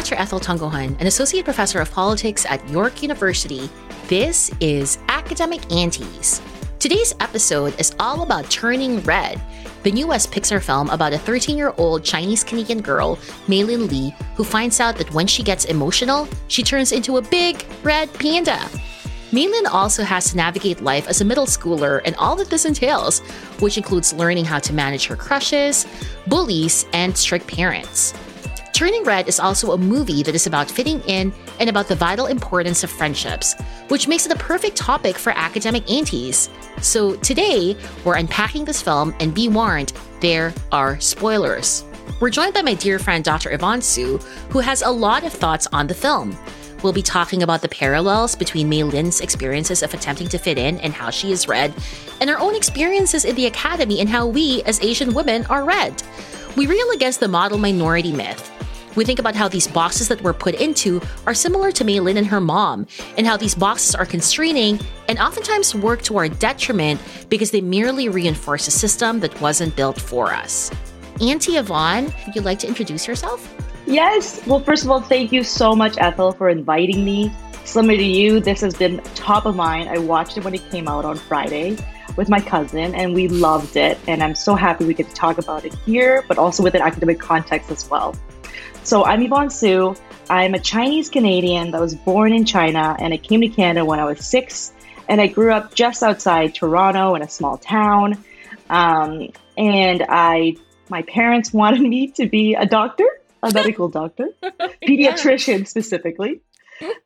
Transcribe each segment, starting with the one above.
Dr. Ethel Tungohan, an associate professor of politics at York University. This is Academic Aunties. Today's episode is all about Turning Red, the new West Pixar film about a 13 year old Chinese Canadian girl, Meilin Lee, who finds out that when she gets emotional, she turns into a big red panda. Meilin also has to navigate life as a middle schooler and all that this entails, which includes learning how to manage her crushes, bullies, and strict parents. Turning Red is also a movie that is about fitting in and about the vital importance of friendships, which makes it a perfect topic for academic aunties. So today, we're unpacking this film, and be warned, there are spoilers. We're joined by my dear friend Dr. Yvonne Su, who has a lot of thoughts on the film. We'll be talking about the parallels between Meilin's experiences of attempting to fit in and how she is read, and our own experiences in the academy and how we, as Asian women, are read. We reel against the model minority myth we think about how these boxes that we're put into are similar to Meilin and her mom, and how these boxes are constraining and oftentimes work to our detriment because they merely reinforce a system that wasn't built for us. Auntie Yvonne, would you like to introduce yourself? Yes. Well, first of all, thank you so much, Ethel, for inviting me. Similar to you, this has been top of mind. I watched it when it came out on Friday with my cousin, and we loved it. And I'm so happy we get to talk about it here, but also with an academic context as well. So I'm Yvonne Su. I'm a Chinese Canadian that was born in China and I came to Canada when I was six. And I grew up just outside Toronto in a small town. Um, and I, my parents wanted me to be a doctor, a medical doctor, pediatrician specifically.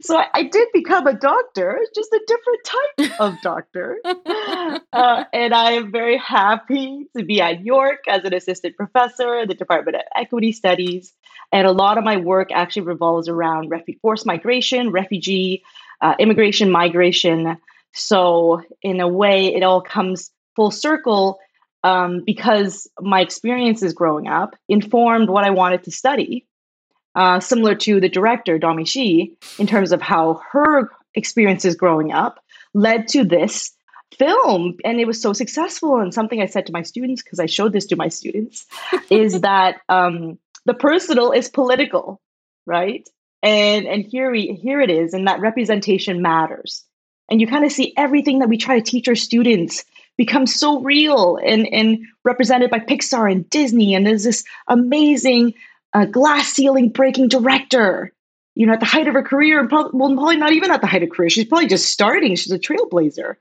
So I, I, did become a doctor, just a different type of doctor. Uh, and I am very happy to be at York as an assistant professor in the Department of Equity Studies. And a lot of my work actually revolves around refu- forced migration, refugee, uh, immigration, migration. So, in a way, it all comes full circle um, because my experiences growing up informed what I wanted to study. Uh, similar to the director, Domee Shi, in terms of how her experiences growing up led to this film and it was so successful and something i said to my students because i showed this to my students is that um, the personal is political, right? And and here we here it is, and that representation matters. And you kind of see everything that we try to teach our students become so real and, and represented by Pixar and Disney. And there's this amazing uh, glass ceiling breaking director, you know, at the height of her career, and probably, well, probably not even at the height of career. She's probably just starting. She's a trailblazer.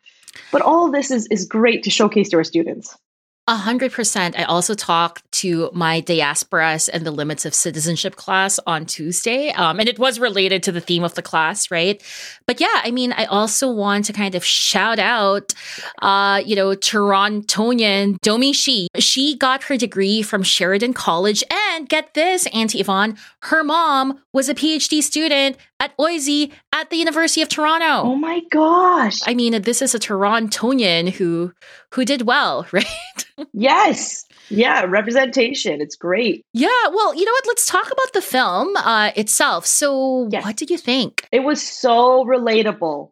But all this is, is great to showcase to our students. A hundred percent. I also talked to my diasporas and the limits of citizenship class on Tuesday, um, and it was related to the theme of the class, right? But yeah, I mean, I also want to kind of shout out, uh, you know, Torontonian Domee Shi. She got her degree from Sheridan College, and get this, Auntie Yvonne, her mom was a PhD student at OISE at the University of Toronto. Oh my gosh! I mean, this is a Torontonian who who did well, right? yes. Yeah, representation. It's great. Yeah. Well, you know what? Let's talk about the film uh, itself. So, yes. what did you think? It was so relatable.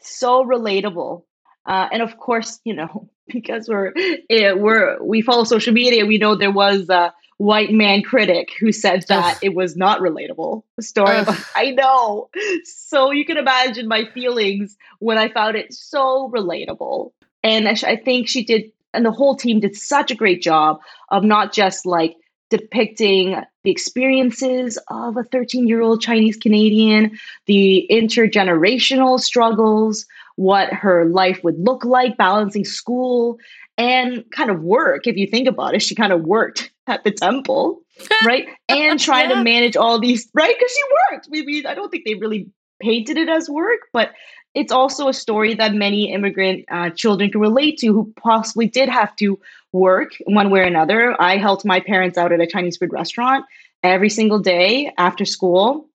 So relatable. Uh, and of course, you know, because we're eh, we're we follow social media, we know there was a white man critic who said that Ugh. it was not relatable. Story I know. So you can imagine my feelings when I found it so relatable. And I think she did and the whole team did such a great job of not just like depicting the experiences of a 13 year old Chinese Canadian, the intergenerational struggles, what her life would look like balancing school and kind of work. If you think about it, she kind of worked at the temple, right? And trying yeah. to manage all these, right? Because she worked. We, we, I don't think they really painted it as work, but it's also a story that many immigrant uh, children can relate to who possibly did have to work one way or another. I helped my parents out at a Chinese food restaurant every single day after school,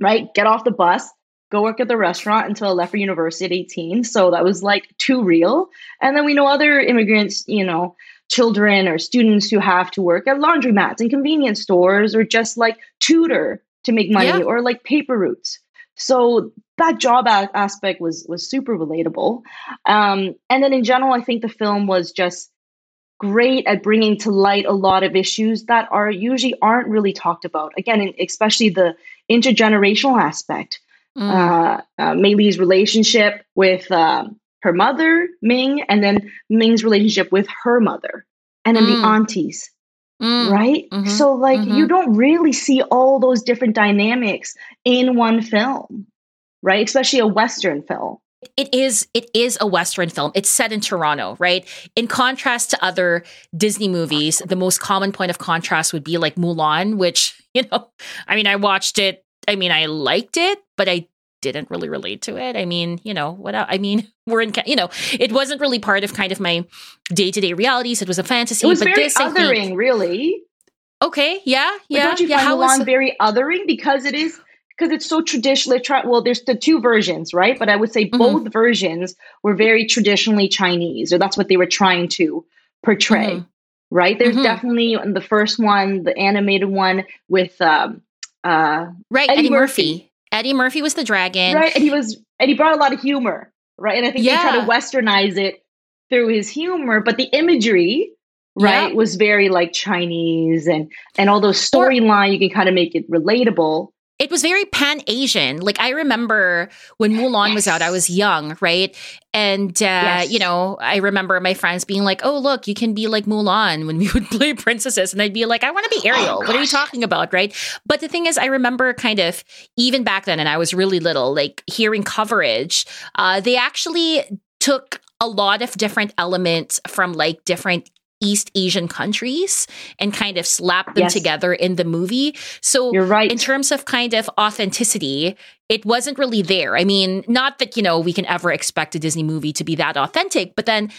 right? Get off the bus, go work at the restaurant until I left for university at 18. So that was like too real. And then we know other immigrants, you know, children or students who have to work at laundromats and convenience stores or just like tutor to make money yeah. or like paper routes. So that job a- aspect was was super relatable. Um, and then in general, I think the film was just great at bringing to light a lot of issues that are usually aren't really talked about. Again, especially the intergenerational aspect. Mm. Uh, uh, Mei Li's relationship with uh, her mother, Ming, and then Ming's relationship with her mother, and then mm. the aunties. Mm. Right? Mm-hmm. So, like, mm-hmm. you don't really see all those different dynamics in one film, right? Especially a Western film it is it is a western film it's set in toronto right in contrast to other disney movies the most common point of contrast would be like mulan which you know i mean i watched it i mean i liked it but i didn't really relate to it i mean you know what i mean we're in you know it wasn't really part of kind of my day-to-day realities it was a fantasy it was but very this, othering think, really okay yeah yeah but don't you yeah, find Mulan very othering because it is because it's so traditionally well there's the two versions right but i would say mm-hmm. both versions were very traditionally chinese or that's what they were trying to portray mm-hmm. right there's mm-hmm. definitely the first one the animated one with um uh right eddie, eddie murphy. murphy. Eddie murphy was the dragon right and he was and he brought a lot of humor right and i think yeah. they try to westernize it through his humor but the imagery right yeah. was very like chinese and and all those storyline you can kind of make it relatable it was very pan Asian. Like I remember when Mulan yes. was out, I was young, right? And uh, yes. you know, I remember my friends being like, "Oh, look, you can be like Mulan." When we would play princesses, and I'd be like, "I want to be oh, Ariel." Oh, what are you talking about, right? But the thing is, I remember kind of even back then, and I was really little, like hearing coverage. Uh, they actually took a lot of different elements from like different East Asian countries and kind of slap them yes. together in the movie. So you're right. In terms of kind of authenticity, it wasn't really there. I mean, not that, you know, we can ever expect a Disney movie to be that authentic, but then,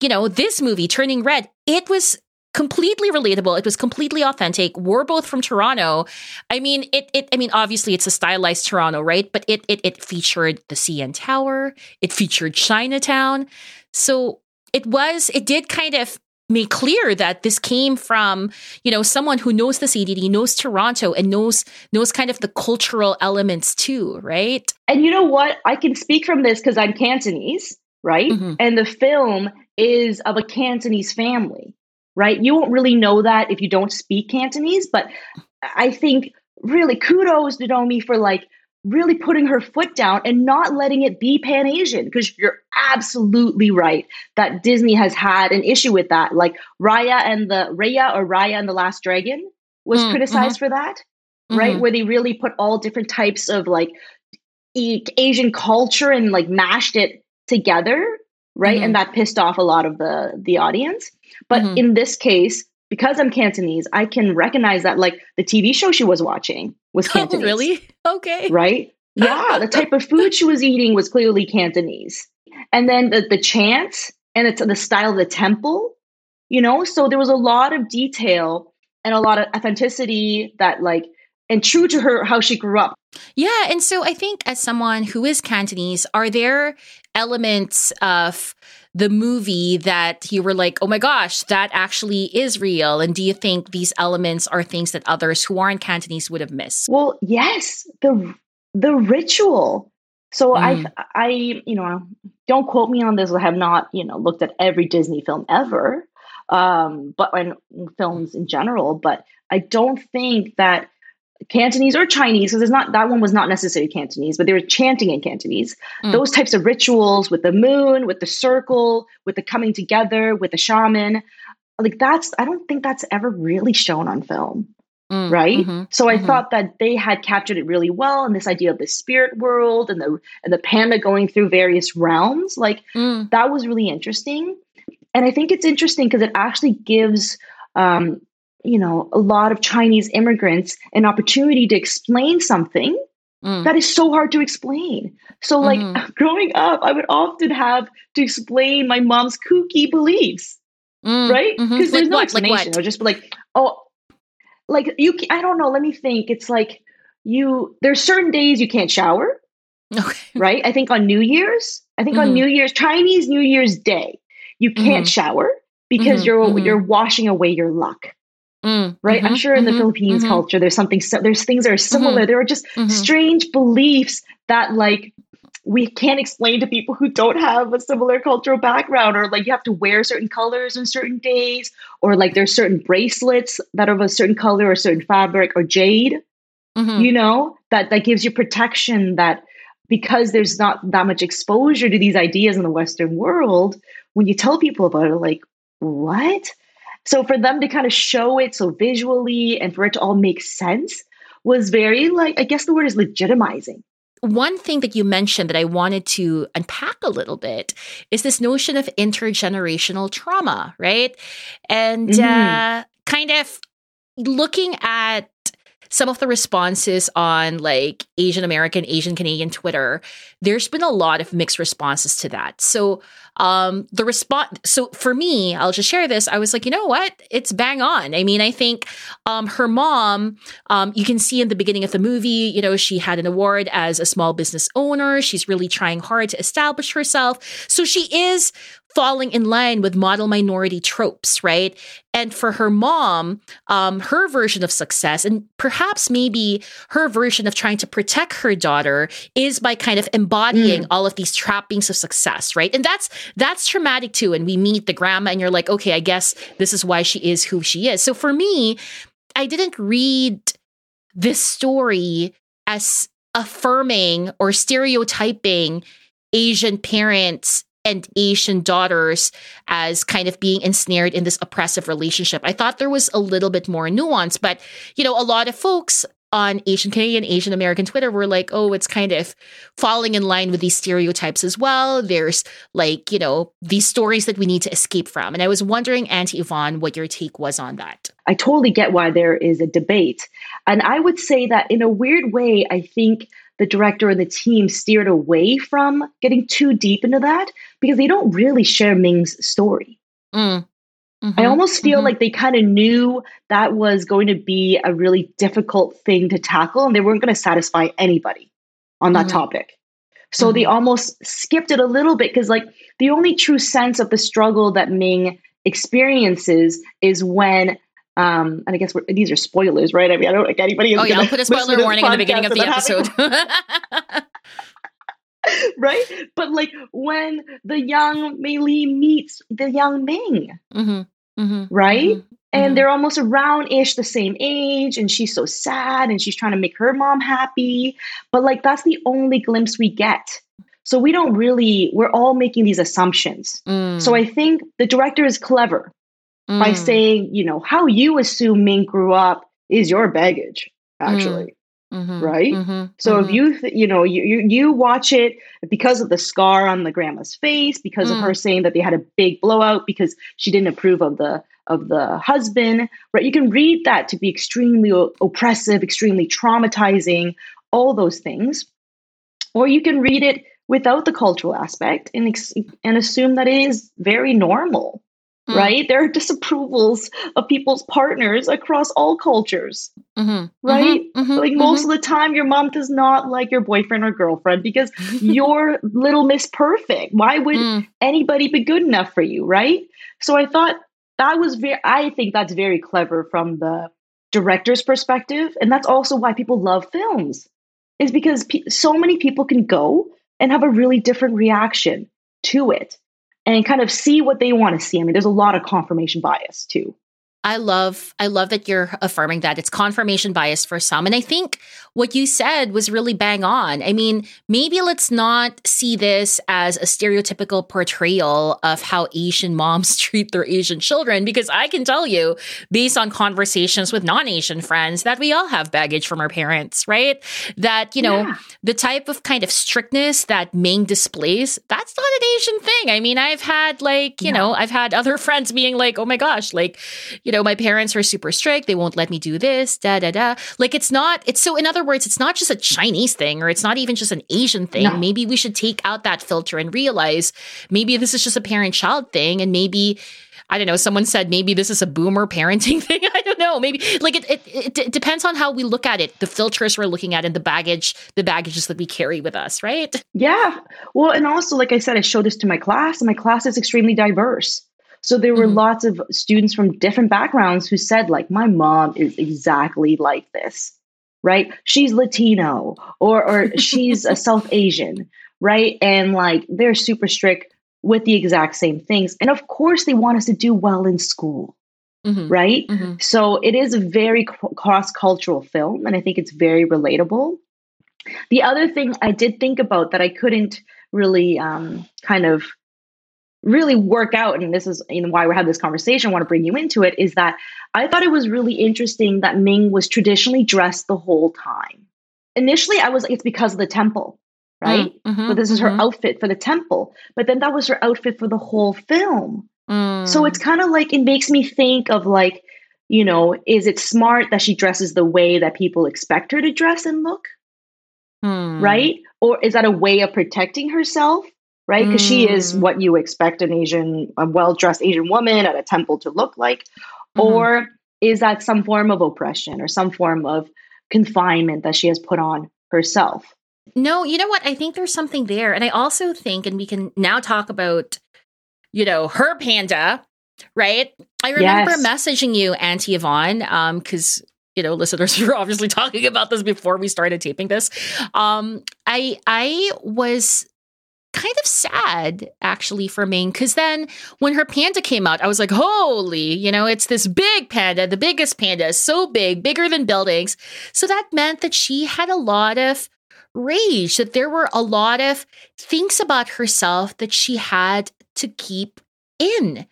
you know, this movie, Turning Red, it was completely relatable. It was completely authentic. We're both from Toronto. I mean, it, it I mean, obviously it's a stylized Toronto, right? But it it it featured the CN Tower, it featured Chinatown. So it was, it did kind of made clear that this came from you know someone who knows the CDD, knows Toronto, and knows knows kind of the cultural elements too, right? And you know what? I can speak from this because I'm Cantonese, right? Mm-hmm. And the film is of a Cantonese family, right? You won't really know that if you don't speak Cantonese, but I think really kudos to Domee for like really putting her foot down and not letting it be pan Asian because you're absolutely right that Disney has had an issue with that. Like Raya and the Raya or Raya and the Last Dragon was mm, criticized mm-hmm. for that, right? Mm-hmm. Where they really put all different types of like Asian culture and like mashed it together, right? Mm-hmm. And that pissed off a lot of the the audience. But mm-hmm. in this case, because I'm Cantonese, I can recognize that like the TV show she was watching was oh, Cantonese. Oh, really? Okay. Right? Yeah, the type of food she was eating was clearly Cantonese. And then the, the chants and it's the style of the temple, you know? So there was a lot of detail and a lot of authenticity that like and true to her how she grew up. Yeah, and so I think as someone who is Cantonese, are there elements of the movie that you were like, oh my gosh, that actually is real? And do you think these elements are things that others who aren't Cantonese would have missed? Well, yes, the the ritual. So mm. I I you know don't quote me on this. I have not you know looked at every Disney film ever, um, but and films in general. But I don't think that Cantonese or Chinese, because it's not that one was not necessarily Cantonese, but they were chanting in Cantonese. Mm. Those types of rituals with the moon, with the circle, with the coming together, with the shaman, like that's I don't think that's ever really shown on film. Mm, right mm-hmm, so i mm-hmm. thought that they had captured it really well and this idea of the spirit world and the and the panda going through various realms like mm. that was really interesting and i think it's interesting because it actually gives um, you know, a lot of Chinese immigrants an opportunity to explain something mm. that is so hard to explain. So, like mm-hmm. growing up, I would often have to explain my mom's kooky beliefs, mm. right? Because mm-hmm. there's like no what? explanation. Like I would just be like, oh, like you, I don't know. Let me think. It's like you, there's certain days you can't shower. Okay. Right. I think on New Year's, I think mm-hmm. on New Year's, Chinese New Year's Day, you can't mm-hmm. shower because mm-hmm. you're, you're washing away your luck. Mm, right? Mm-hmm, I'm sure in the mm-hmm, Philippines mm-hmm. culture, there's something, so, there's things that are similar. Mm-hmm. There are just mm-hmm. strange beliefs that, like, we can't explain to people who don't have a similar cultural background or like you have to wear certain colors on certain days or like there's certain bracelets that are of a certain color or certain fabric or jade you know that that gives you protection that because there's not that much exposure to these ideas in the western world when you tell people about it like what so for them to kind of show it so visually and for it to all make sense was very like i guess the word is legitimizing one thing that you mentioned that I wanted to unpack a little bit is this notion of intergenerational trauma, right? And mm-hmm. uh, kind of looking at some of the responses on like Asian American, Asian Canadian Twitter, there's been a lot of mixed responses to that. So um the response so for me i'll just share this i was like you know what? It's bang on. I mean i think um her mom um you can see in the beginning of the movie you know she had an award as a small business owner. She's really trying hard to establish herself. So she is falling in line with model minority tropes, right? And for her mom, um, her version of success, and perhaps maybe her version of trying to protect her daughter, is by kind of embodying mm. all of these trappings of success, right? And that's that's traumatic too. And we meet the grandma, and you're like, okay, I guess this is why she is who she is. So for me, I didn't read this story as affirming or stereotyping Asian parents and Asian daughters as kind of being ensnared in this oppressive relationship. I thought there was a little bit more nuance, but you know, a lot of folks on Asian Canadian, Asian American Twitter were like, oh, it's kind of falling in line with these stereotypes as well. There's like, you know, these stories that we need to escape from. And I was wondering, Auntie Yvonne, what your take was on that. I totally get why there is a debate. And I would say that in a weird way, I think the director and the team steered away from getting too deep into that because they don't really share Ming's story. Mm. Mm-hmm, I almost feel mm-hmm. like they kind of knew that was going to be a really difficult thing to tackle and they weren't going to satisfy anybody on that mm-hmm. topic. So they mm-hmm. almost skipped it a little bit because, like, the only true sense of the struggle that Ming experiences is when um, and I guess these are spoilers, right? I mean, I don't like anybody. Oh yeah, I'll put a spoiler warning in the beginning of the episode. Right? But like when the young Mei Li meets the young Ming, mm-hmm. Mm-hmm. right? Mm-hmm. And mm-hmm. they're almost around ish the same age, and she's so sad and she's trying to make her mom happy. But like that's the only glimpse we get. So we don't really, we're all making these assumptions. Mm. So I think the director is clever mm. by saying, you know, how you assume Ming grew up is your baggage, actually. Mm. Mm-hmm, right mm-hmm, so mm-hmm. if you th- you know you, you, you watch it because of the scar on the grandma's face because mm. of her mm. saying that they had a big blowout because she didn't approve of the of the husband right you can read that to be extremely o- oppressive extremely traumatizing all those things or you can read it without the cultural aspect and ex- and assume that it is very normal Mm. Right? There are disapprovals of people's partners across all cultures. Mm-hmm. Right? Mm-hmm. mm-hmm. Like most mm-hmm. of the time, your mom does not like your boyfriend or girlfriend because you're little miss perfect. Why would mm. anybody be good enough for you? Right? So I thought that was very, I think that's very clever from the director's perspective. And that's also why people love films, is because pe- so many people can go and have a really different reaction to it and kind of see what they want to see. I mean, there's a lot of confirmation bias too. I love I love that you're affirming that it's confirmation bias for some and I think what you said was really bang on. I mean, maybe let's not see this as a stereotypical portrayal of how Asian moms treat their Asian children because I can tell you based on conversations with non-Asian friends that we all have baggage from our parents, right? That, you know, yeah. the type of kind of strictness that Ming displays, that's not an Asian thing. I mean, I've had like, you no. know, I've had other friends being like, "Oh my gosh, like, you you know, my parents are super strict. They won't let me do this, da, da, da. Like, it's not, it's so, in other words, it's not just a Chinese thing or it's not even just an Asian thing. No. Maybe we should take out that filter and realize maybe this is just a parent child thing. And maybe, I don't know, someone said maybe this is a boomer parenting thing. I don't know. Maybe like it, it, it, it depends on how we look at it, the filters we're looking at and the baggage, the baggages that we carry with us, right? Yeah. Well, and also, like I said, I showed this to my class, and my class is extremely diverse. So there were mm-hmm. lots of students from different backgrounds who said, like, my mom is exactly like this, right? She's Latino or or she's a South Asian, right? And like they're super strict with the exact same things. And of course, they want us to do well in school. Mm-hmm. Right. Mm-hmm. So it is a very cross cultural film. And I think it's very relatable. The other thing I did think about that I couldn't really um, kind of really work out, and this is you know, why we had this conversation, I want to bring you into it, is that I thought it was really interesting that Ming was traditionally dressed the whole time. Initially, I was it's because of the temple, right? Mm, mm-hmm, so this is her mm-hmm. outfit for the temple, but then that was her outfit for the whole film. Mm. So it's kind of like it makes me think of like, you know, is it smart that she dresses the way that people expect her to dress and look? Mm. Right? Or is that a way of protecting herself? Right? Because mm. she is hmm. what you expect an Asian, a well dressed Asian woman at a temple to look like. Mm-hmm. Or is that some form of oppression or some form of confinement that she has put on herself? No, you know what? I think there's something there. And I also think, and we can now talk about you know, her panda, right? I remember yes. messaging you, Auntie Yvonne, um, because you know, listeners were obviously talking about this before we started taping this. Um, I I was kind of sad actually for Ming because then when her panda came out, I was like, holy, you know, it's this big panda, the biggest panda, so big, bigger than buildings. So that meant that she had a lot of rage, that there were a lot of things about herself that she had to keep in.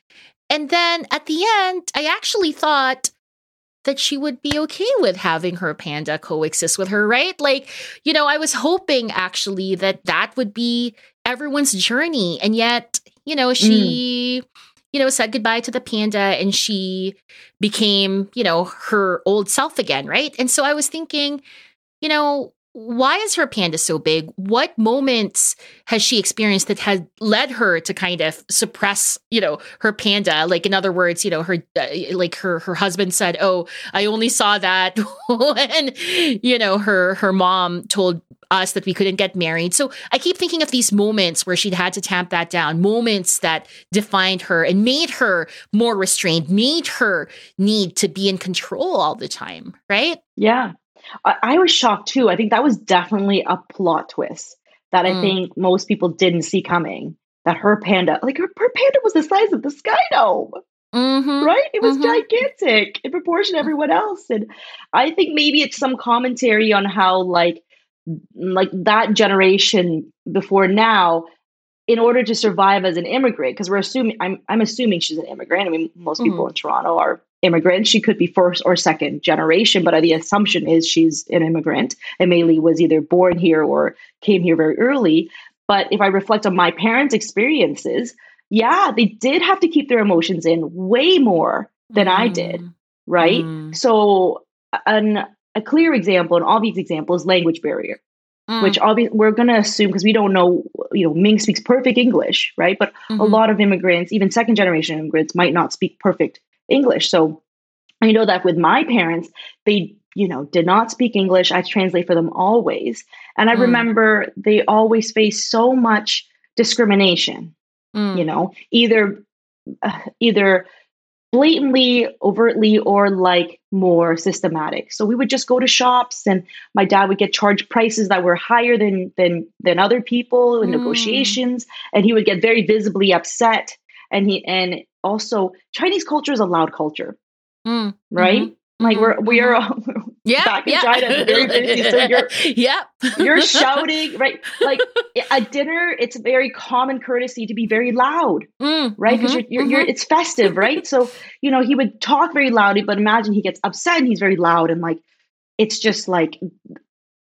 And then at the end, I actually thought that she would be okay with having her panda coexist with her, right? Like, you know, I was hoping actually that that would be everyone's journey. And yet, you know, she. Mm. You know, said goodbye to the panda and she became, you know, her old self again, right? And so I was thinking, you know, why is her panda so big? What moments has she experienced that had led her to kind of suppress, you know, her panda? Like in other words, you know, her uh, like her her husband said, "Oh, I only saw that when you know her her mom told us that we couldn't get married." So I keep thinking of these moments where she'd had to tamp that down, moments that defined her and made her more restrained, made her need to be in control all the time, right? Yeah. I, I was shocked too. I think that was definitely a plot twist that I mm. think most people didn't see coming. That her panda, like her, her panda was the size of the sky dome. Mm-hmm. Right? It was mm-hmm. gigantic in proportion to everyone else. And I think maybe it's some commentary on how like like that generation before now, in order to survive as an immigrant, because we're assuming I'm I'm assuming she's an immigrant. I mean, most people mm-hmm. in Toronto are immigrant. She could be first or second generation, but the assumption is she's an immigrant. And Mei Lee was either born here or came here very early. But if I reflect on my parents' experiences, yeah, they did have to keep their emotions in way more than mm. I did, right? Mm. So, an, a clear example in all these examples, language barrier. Mm. Which obviously we're going to assume because we don't know, you know, Ming speaks perfect English, right? But mm-hmm. a lot of immigrants, even second generation immigrants, might not speak perfect English. So I know that with my parents, they, you know, did not speak English. I translate for them always. And I mm. remember they always faced so much discrimination, mm. you know, either, uh, either blatantly, overtly, or like more systematic. So we would just go to shops and my dad would get charged prices that were higher than than than other people in mm. negotiations. And he would get very visibly upset. And he and also Chinese culture is a loud culture, mm, right? Mm-hmm, like we're we are mm-hmm. yeah, back in yeah. China, very busy. So you're yeah, you're shouting right. Like at dinner, it's very common courtesy to be very loud, mm, right? Because mm-hmm, you're, you're, you're, mm-hmm. it's festive, right? So you know he would talk very loudly, but imagine he gets upset and he's very loud, and like it's just like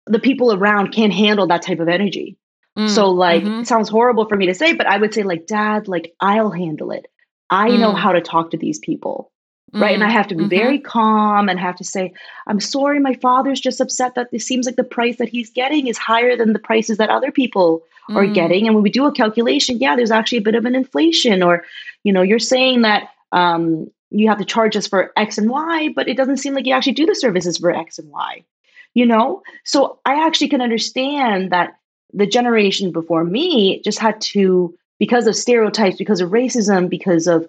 the people around can't handle that type of energy. Mm, so like mm-hmm. it sounds horrible for me to say, but I would say like dad, like I'll handle it. I mm. know how to talk to these people. Mm. Right. And I mm. have to be mm-hmm. very calm and have to say, I'm sorry, my father's just upset that it seems like the price that he's getting is higher than the prices that other people mm. are getting. And when we do a calculation, yeah, there's actually a bit of an inflation. Or, you know, you're saying that um, you have to charge us for X and Y, but it doesn't seem like you actually do the services for X and Y. You know? So I actually can understand that the generation before me just had to because of stereotypes, because of racism, because of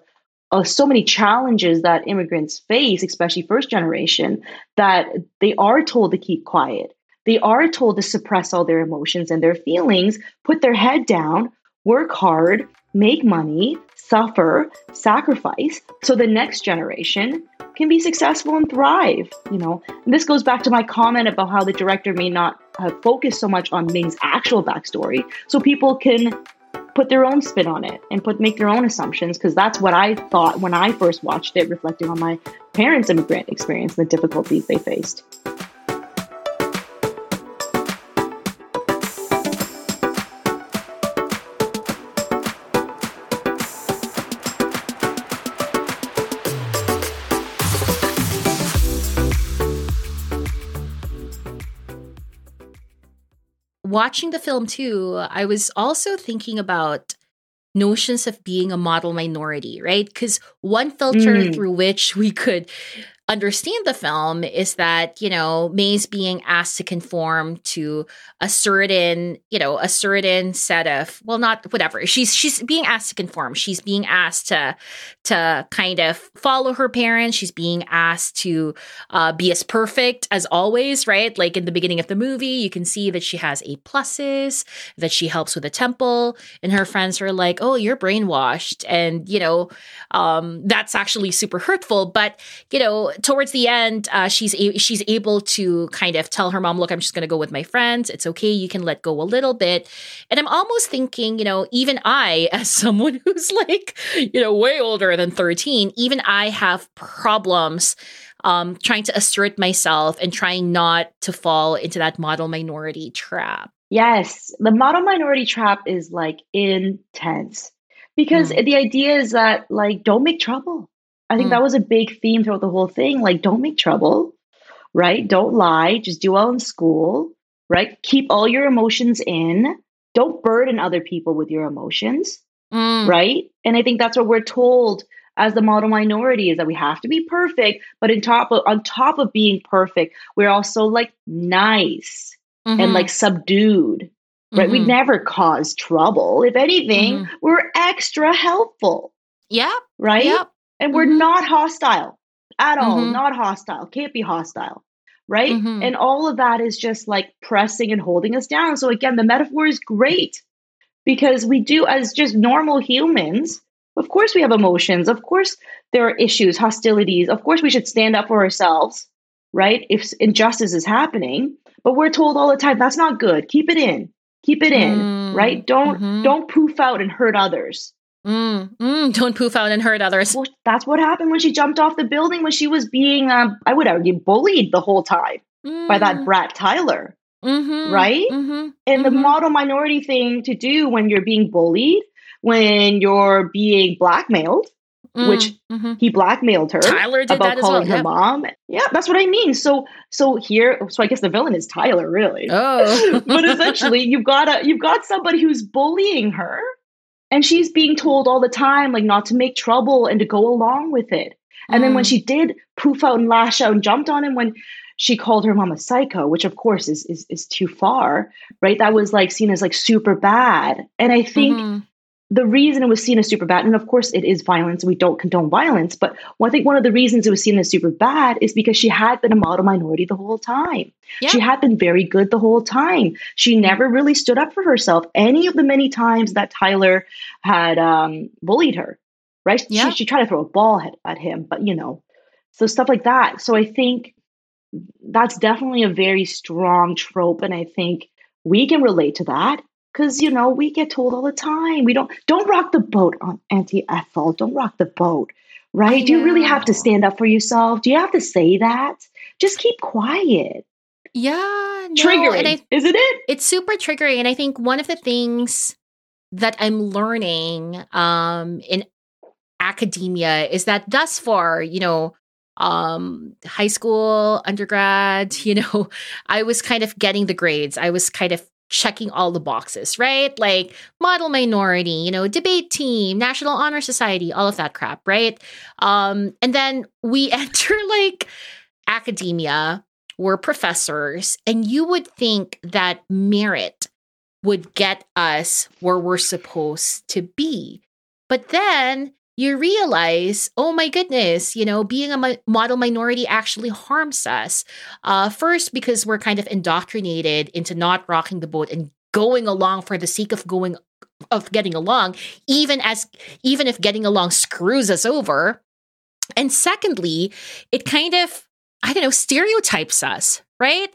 uh, so many challenges that immigrants face, especially first generation, that they are told to keep quiet. they are told to suppress all their emotions and their feelings, put their head down, work hard, make money, suffer, sacrifice, so the next generation can be successful and thrive. You know, and this goes back to my comment about how the director may not have focused so much on Ming's actual backstory, so people can put their own spin on it and put make their own assumptions because that's what I thought when I first watched it, reflecting on my parents' immigrant experience and the difficulties they faced. Watching the film too, I was also thinking about notions of being a model minority, right? Because one filter mm. through which we could understand the film is that you know Mei's being asked to conform to a certain you know a certain set of well not whatever. She's she's being asked to conform. She's being asked to to kind of follow her parents. She's being asked to uh, be as perfect as always right? Like in the beginning of the movie you can see that she has a pluses that she helps with the temple and her friends are like oh you're brainwashed. And you know um, that's actually super hurtful. But you know towards the end, uh, she's a- she's able to kind of tell her mom, "Look, I'm just going to go with my friends. It's okay. You can let go a little bit." And I'm almost thinking, you know, even I, as someone who's like, you know, way older than 13, even I have problems um, trying to assert myself and trying not to fall into that model minority trap. Yes, the model minority trap is like intense because mm. the idea is that like don't make trouble I think mm. that was a big theme throughout the whole thing. Like, don't make trouble, right? Don't lie. Just do well in school, right? Keep all your emotions in. Don't burden other people with your emotions, mm. right? And I think that's what we're told as the model minority is that we have to be perfect, but in top of, on top of being perfect, we're also like nice mm-hmm. and like subdued, right? Mm-hmm. We never cause trouble. If anything, mm-hmm. we're extra helpful. Yeah. Right? Yep and we're mm-hmm. not hostile at all mm-hmm. not hostile can't be hostile right mm-hmm. and all of that is just like pressing and holding us down so again the metaphor is great because we do as just normal humans of course we have emotions of course there are issues hostilities of course we should stand up for ourselves right if injustice is happening but we're told all the time that's not good keep it in keep it in mm. right don't mm-hmm. don't poof out and hurt others Mm, mm, don't poof out and hurt others. Well, that's what happened when she jumped off the building when she was being, um, I would argue, bullied the whole time mm. by that mm. brat Tyler. Mm-hmm, right? Mm-hmm, and the mm-hmm. model minority thing to do when you're being bullied, when you're being blackmailed, mm, which mm-hmm. he blackmailed her Tyler did about calling well, her mom. Yeah, that's what I mean. So so here so I guess the villain is Tyler really. Oh. but essentially you've got a you've got somebody who's bullying her and she's being told all the time, like, not to make trouble and to go along with it. And mm. then when mm. she did poof out and lash out and jumped on him when she called her mom a psycho, which of course is is, is too far, right? That was like seen as like super bad. And I think mm-hmm the reason it was seen as super bad, and of course it is violence, we don't condone violence, but I think one of the reasons it was seen as super bad is because she had been a model minority the whole time. Yeah. She had been very good the whole time. She never really stood up for herself any of the many times that Tyler had um, bullied her, right? Yeah. She, she, tried to throw a ball at, at him, but you know, so stuff like that. So I think that's definitely a very strong trope, and I think we can relate to that because you know we get told all the time we don't don't rock the boat on auntie ethel don't rock the boat right? Do you really have to stand up for yourself? Do you have to say that? Just keep quiet. Yeah no, triggering I, isn't it? it's super triggering and i think one of the things that i'm learning um in academia is that thus far you know um high school undergrad you know i was kind of getting the grades i was kind of checking all the boxes, right? Like model minority, you know, debate team, National Honor Society, all of that crap, right? Um, and then we enter like academia, we're professors, and you would think that merit would get us where we're supposed to be. But then you realize, oh my goodness, you know, being a model minority actually harms us. Uh, first, because we're kind of indoctrinated into not rocking the boat and going along for the sake of going of getting along, even as even if getting along screws us over. And secondly, it kind of I don't know, stereotypes us, right?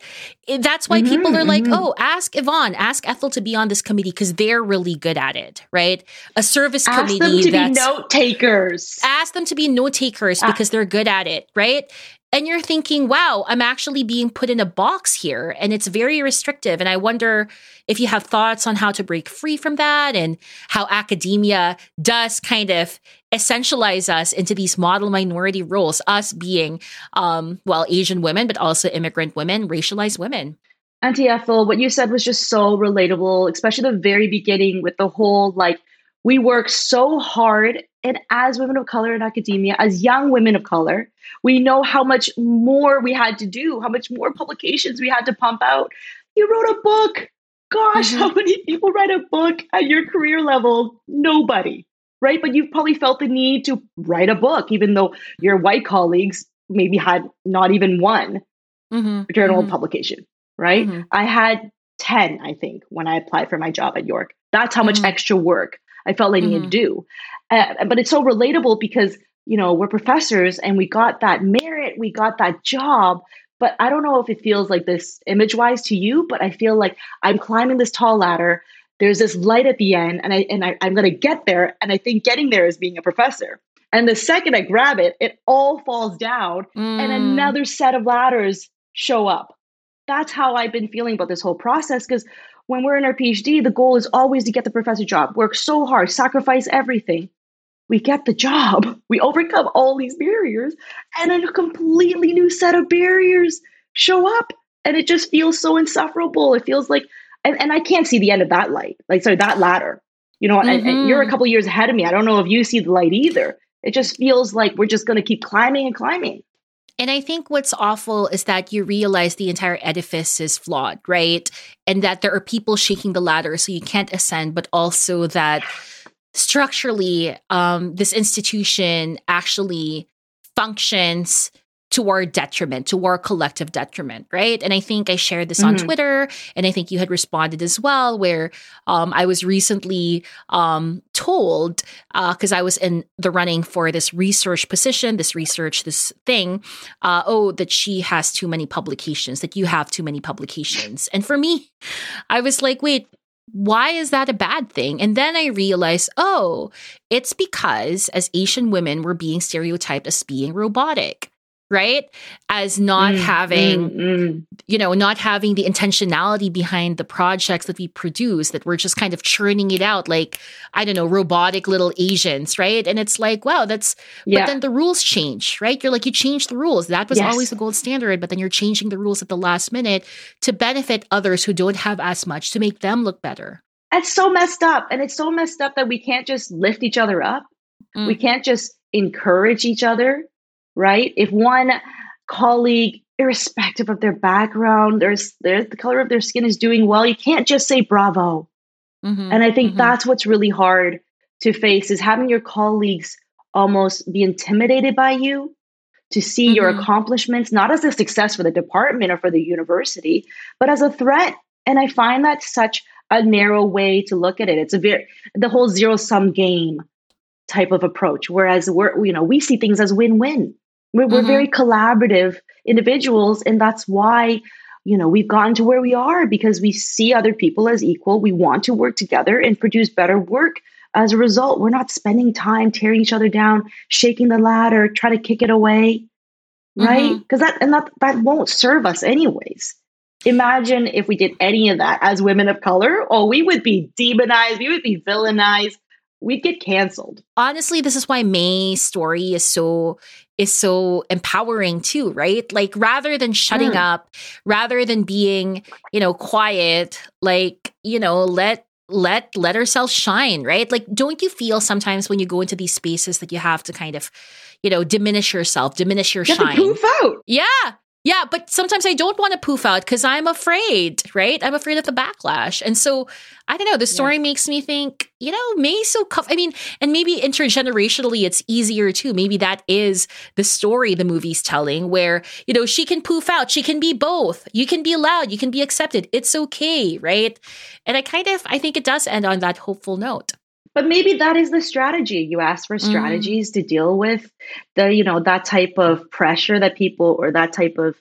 That's why mm-hmm, people are like, mm-hmm. oh, ask Yvonne, ask Ethel to be on this committee because they're really good at it, right? A service ask committee. Ask them to be note takers. Ask them to be note takers ah. because they're good at it, right? And you're thinking, wow, I'm actually being put in a box here and it's very restrictive. And I wonder if you have thoughts on how to break free from that and how academia does kind of essentialize us into these model minority roles, us being, um, well, Asian women, but also immigrant women, racialized women. Auntie Ethel, what you said was just so relatable, especially the very beginning with the whole like, we work so hard and as women of color in academia, as young women of color, we know how much more we had to do, how much more publications we had to pump out. You wrote a book. Gosh, mm-hmm. how many people write a book at your career level? Nobody, right? But you've probably felt the need to write a book, even though your white colleagues maybe had not even one mm-hmm. journal mm-hmm. publication, right? Mm-hmm. I had 10, I think, when I applied for my job at York. That's how much mm-hmm. extra work I felt I needed to do. Uh, but it's so relatable because you know we're professors and we got that merit, we got that job. But I don't know if it feels like this image wise to you, but I feel like I'm climbing this tall ladder. There's this light at the end, and I and I, I'm going to get there. And I think getting there is being a professor. And the second I grab it, it all falls down, mm. and another set of ladders show up. That's how I've been feeling about this whole process because when we're in our PhD, the goal is always to get the professor job, work so hard, sacrifice everything. We get the job, we overcome all these barriers, and then a completely new set of barriers show up. And it just feels so insufferable. It feels like, and, and I can't see the end of that light, like, sorry, that ladder. You know, mm-hmm. and, and you're a mm-hmm. couple years ahead of me. I don't know if you see the light either. It just feels like we're just going to keep climbing and climbing. And I think what's awful is that you realize the entire edifice is flawed, right? And that there are people shaking the ladder so you can't ascend, but also that structurally, um, this institution actually functions to our detriment, to our collective detriment, right? And I think I shared this mm-hmm. on Twitter, and I think you had responded as well, where um, I was recently um, told because uh, I was in the running for this research position, this research, this thing. Uh, oh, that she has too many publications, that you have too many publications, and for me, I was like, wait, why is that a bad thing? And then I realized, oh, it's because as Asian women, we're being stereotyped as being robotic right as not mm, having mm, mm. you know not having the intentionality behind the projects that we produce that we're just kind of churning it out like i don't know robotic little asians right and it's like wow that's yeah. but then the rules change right you're like you change the rules that was yes. always the gold standard but then you're changing the rules at the last minute to benefit others who don't have as much to make them look better it's so messed up and it's so messed up that we can't just lift each other up we mm. can't just encourage each other right? If one colleague, irrespective of their background, there's, there's the color of their skin is doing well, you can't just say bravo. Mm-hmm, and I think mm-hmm. that's what's really hard to face is having your colleagues almost be intimidated by you to see mm-hmm. your accomplishments not as a success for the department or for the university, but as a threat. And I find that such a narrow way to look at it. It's a very the whole zero sum game type of approach. Whereas we're you know we see things as win win. We're, we're mm-hmm. very collaborative individuals, and that's why you know we've gotten to where we are because we see other people as equal. We want to work together and produce better work. As a result, we're not spending time tearing each other down, shaking the ladder, trying to kick it away, right? Because mm-hmm. that and that that won't serve us anyways. Imagine if we did any of that as women of color. Oh, we would be demonized. We would be villainized we'd get canceled. Honestly, this is why Mei's story is so is so empowering too, right? Like rather than shutting mm. up, rather than being, you know, quiet, like, you know, let let let ourselves shine, right? Like don't you feel sometimes when you go into these spaces that you have to kind of, you know, diminish yourself, diminish your you shine. poof out. Yeah. Yeah, but sometimes I don't want to poof out because I'm afraid, right? I'm afraid of the backlash. And so I don't know, the story yeah. makes me think, you know, May so cuff. I mean, and maybe intergenerationally it's easier too. Maybe that is the story the movie's telling where, you know, she can poof out, she can be both. You can be loud, you can be accepted. It's okay, right? And I kind of I think it does end on that hopeful note but maybe that is the strategy you ask for mm-hmm. strategies mm. to deal with the you know that type of pressure that people or that type of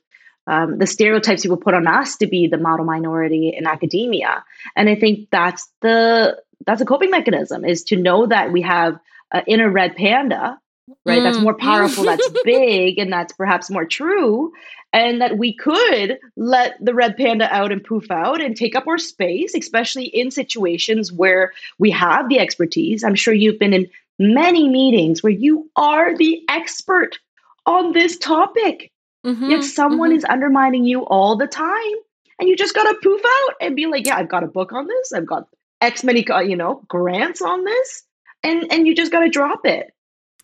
um, the stereotypes people put on us to be the model minority in academia and i think that's the that's a coping mechanism is to know that we have an inner red panda right? Mm. That's more powerful, that's big, and that's perhaps more true. And that we could let the red panda out and poof out and take up our space, especially in situations where we have the expertise. I'm sure you've been in many meetings where you are the expert on this topic, mm-hmm. yet someone mm-hmm. is undermining you all the time. And you just got to poof out and be like, yeah, I've got a book on this. I've got X many, you know, grants on this. And, and you just got to drop it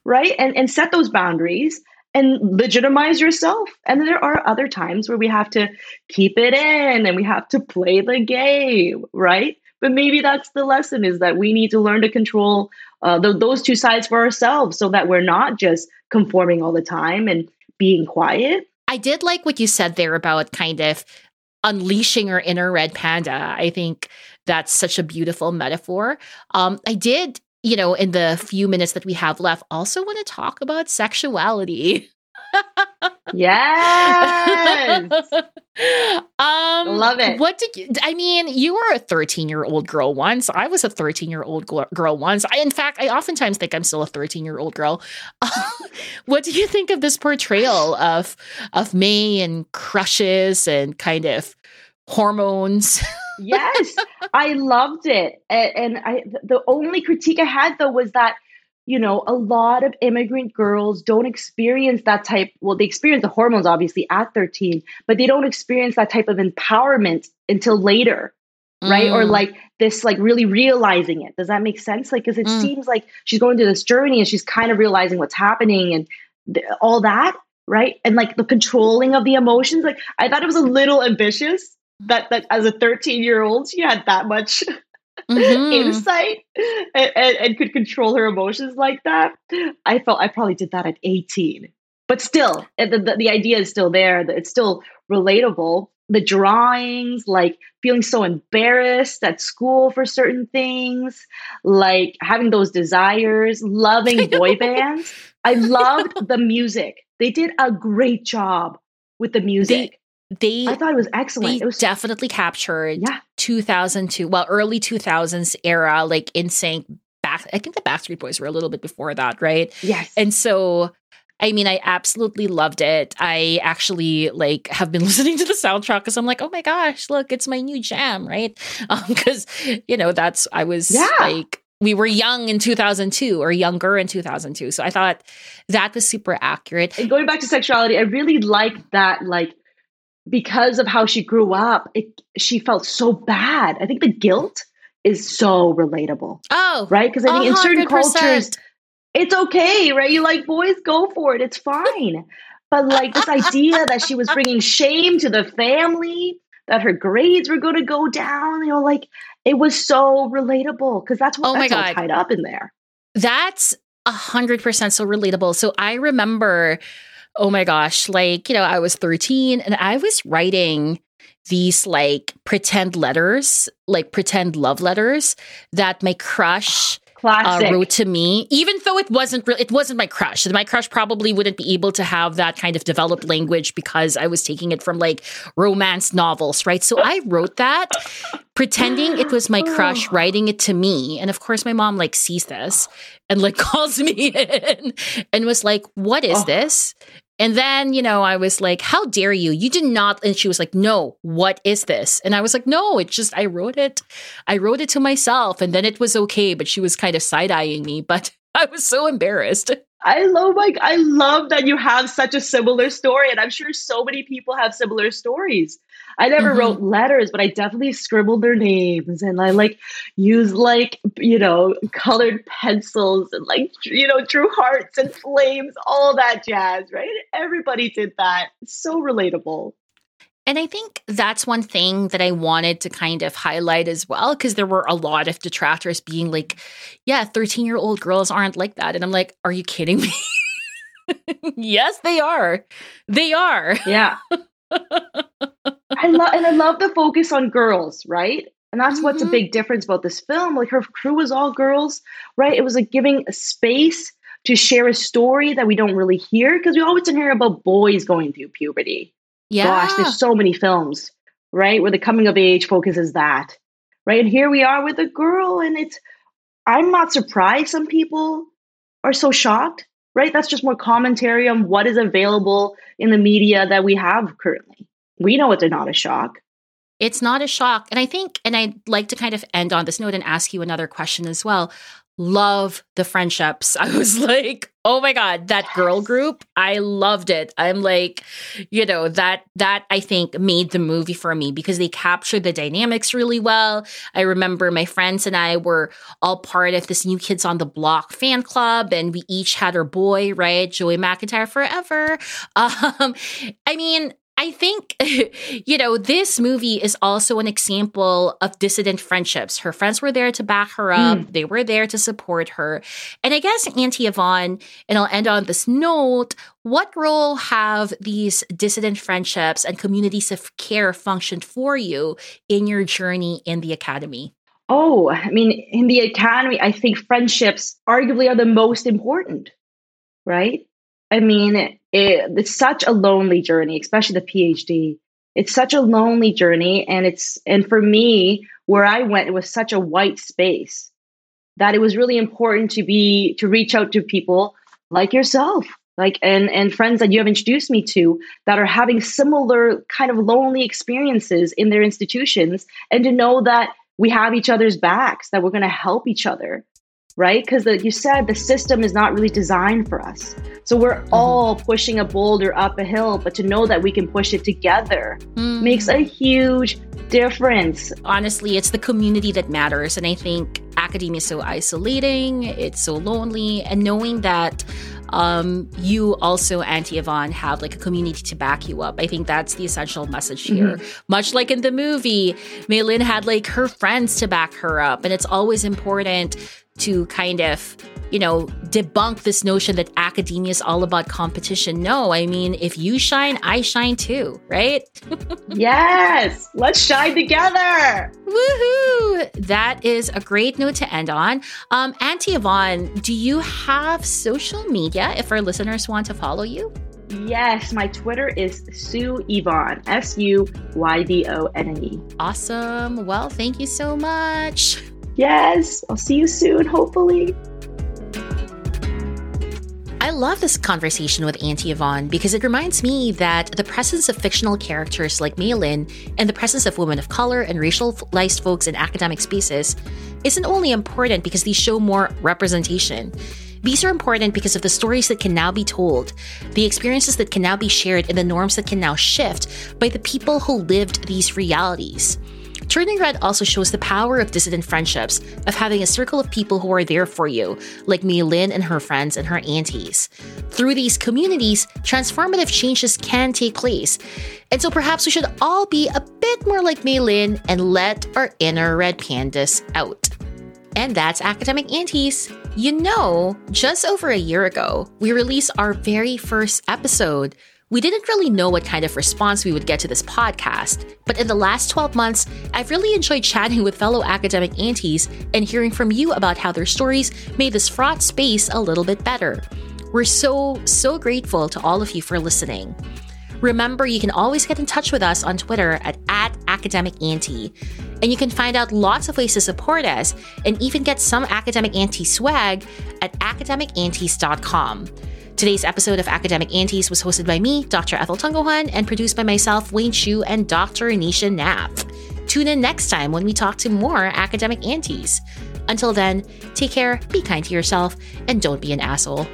right? And and set those boundaries and legitimize yourself. And there are other times where we have to keep it in and we have to play the game, right? But maybe that's the lesson is that we need to learn to control uh, the, those two sides for ourselves so that we're not just conforming all the time and being quiet. I did like what you said there about kind of unleashing our inner red panda. I think that's such a beautiful metaphor. Um, I did you know, in the few minutes that we have left, also want to talk about sexuality. yes. um love it. What did you I mean, you were a 13-year-old girl once. I was a 13-year-old girl once. I in fact, I oftentimes think I'm still a 13-year-old girl. what do you think of this portrayal of of Mei and crushes and kind of hormones? yes, I loved it. And, and I, the only critique I had though was that, you know, a lot of immigrant girls don't experience that type. Well, they experience the hormones obviously at 13, but they don't experience that type of empowerment until later. Right. Mm. Or like this, like really realizing it. Does that make sense? Like, because it mm. seems like she's going through this journey and she's kind of realizing what's happening and th- all that right and like the controlling of the emotions like i thought it was a little ambitious that that as a 13 year old she had that much mm-hmm. insight and, and, and, could control her emotions like that i felt i probably did that at 18 but still the, the, the idea is still there it's still relatable. The drawings like feeling so embarrassed at school for certain things like having those desires loving boy bands. I loved the music. They did a great job with the music. they I thought it was excellent. They it was definitely captured yeah. 2002, well, early 2000s era, like NSYNC back. I think the Backstreet Boys were a little bit before that, right? Yes. And so, I mean, I absolutely loved it. I actually like have been listening to the soundtrack because I'm like, oh my gosh, look, it's my new jam, right? Because um, you know that's I was yeah. like we were young in 2002 or younger in 2002 so i thought that was super accurate and going back to sexuality i really like that like because of how she grew up, it, she felt so bad. I think the guilt is so relatable. Oh, right. Because I think 100%. in certain cultures, it's okay, right? You like boys, go for it. It's fine. but like this idea that she was bringing shame to the family, that her grades were going to go down, you know, like it was so relatable because that's what oh that's my God. tied up in there. That's a hundred percent so relatable. So I remember oh my gosh, like, you know, I was 13 and I was writing these like pretend letters, like pretend love letters that my crush uh, wrote to me, even though it wasn't re- it wasn't my crush. My crush probably wouldn't be able to have that kind of developed language because I was taking it from like romance novels, right? So I wrote that pretending it was my crush writing it to me, and of course my mom like sees this and like calls me in and was like, "What is oh. this?" And then, you know, I was like, how dare you? You did not. And she was like, no, what is this? And I was like, no, it's just, I wrote it. I wrote it to myself and then it was okay. But she was kind of side eyeing me, but I was so embarrassed. I love like I love that you have such a similar story, and I'm sure so many people have similar stories I never mm-hmm. wrote letters, but I definitely scribbled their names and I like used like, you know, colored pencils and like, you know, drew hearts and flames, all that jazz, right? Everybody did that. So relatable. And I think that's one thing that I wanted to kind of highlight as well, because there were a lot of detractors being like, yeah, 13 year old girls aren't like that. And I'm like, are you kidding me? yes, they are. They are. Yeah. I love and I love the focus on girls, right? And that's mm-hmm. what's a mm-hmm. big difference about this film. Like her crew was all girls, right? It was like giving a space to share a story that we don't really hear because we always hear about boys going through puberty. Yeah. Gosh, there's so many films, right? Where the coming of age focuses that. Right. And here we are with a girl, and it's I'm not surprised some people are so shocked right? That's just more commentary on what is available in the media that we have currently. We know it's not a shock. It's not a shock. And I think, and I'd like to kind of end on this note and ask you another question as well love the friendships. I was like, oh my god, that yes. girl group, I loved it. I'm like, you know, that that I think made the movie for me because they captured the dynamics really well. I remember my friends and I were all part of this New Kids on the Block fan club and we each had our boy, right? Joey McIntyre forever. Um I mean, I think, you know, this movie is also an example of dissident friendships. Her friends were there to back her up, mm. they were there to support her. And I guess, Auntie Yvonne, and I'll end on this note what role have these dissident friendships and communities of care functioned for you in your journey in the academy? Oh, I mean, in the academy, I think friendships arguably are the most important, right? I mean, it, it's such a lonely journey, especially the PhD. It's such a lonely journey. And it's, and for me, where I went, it was such a white space that it was really important to be, to reach out to people like yourself, like, and, and friends that you have introduced me to that are having similar kind of lonely experiences in their institutions and to know that we have each other's backs, that we're going to help each other right? Because you said the system is not really designed for us. So we're mm-hmm. all pushing a boulder up a hill, but to know that we can push it together mm. makes a huge difference. Honestly, it's the community that matters. And I think academia is so isolating, it's so lonely, and knowing that um, you also, Auntie Yvonne, have like a community to back you up. I think that's the essential message here. Mm-hmm. Much like in the movie, Meilin had like her friends to back her up. And it's always important to kind of, you know, debunk this notion that academia is all about competition. No, I mean, if you shine, I shine too, right? yes, let's shine together. Woohoo! That is a great note to end on. Um, Auntie Yvonne, do you have social media if our listeners want to follow you? Yes, my Twitter is Su Yvonne, S U Y V O N N E. Awesome. Well, thank you so much. Yes, I'll see you soon, hopefully. I love this conversation with Auntie Yvonne because it reminds me that the presence of fictional characters like Meilin and the presence of women of color and racialized folks in academic spaces isn't only important because these show more representation. These are important because of the stories that can now be told, the experiences that can now be shared, and the norms that can now shift by the people who lived these realities. Turning Red also shows the power of dissident friendships, of having a circle of people who are there for you, like Meilin and her friends and her aunties. Through these communities, transformative changes can take place. And so perhaps we should all be a bit more like Meilin and let our inner red pandas out. And that's Academic Aunties. You know, just over a year ago, we released our very first episode we didn't really know what kind of response we would get to this podcast, but in the last 12 months, I've really enjoyed chatting with fellow academic aunties and hearing from you about how their stories made this fraught space a little bit better. We're so, so grateful to all of you for listening. Remember, you can always get in touch with us on Twitter at, at Academic Auntie. And you can find out lots of ways to support us and even get some Academic Auntie swag at academicaunties.com. Today's episode of Academic Aunties was hosted by me, Dr. Ethel Tungohan, and produced by myself, Wayne Chu, and Dr. Anisha Knapp. Tune in next time when we talk to more academic aunties. Until then, take care, be kind to yourself, and don't be an asshole.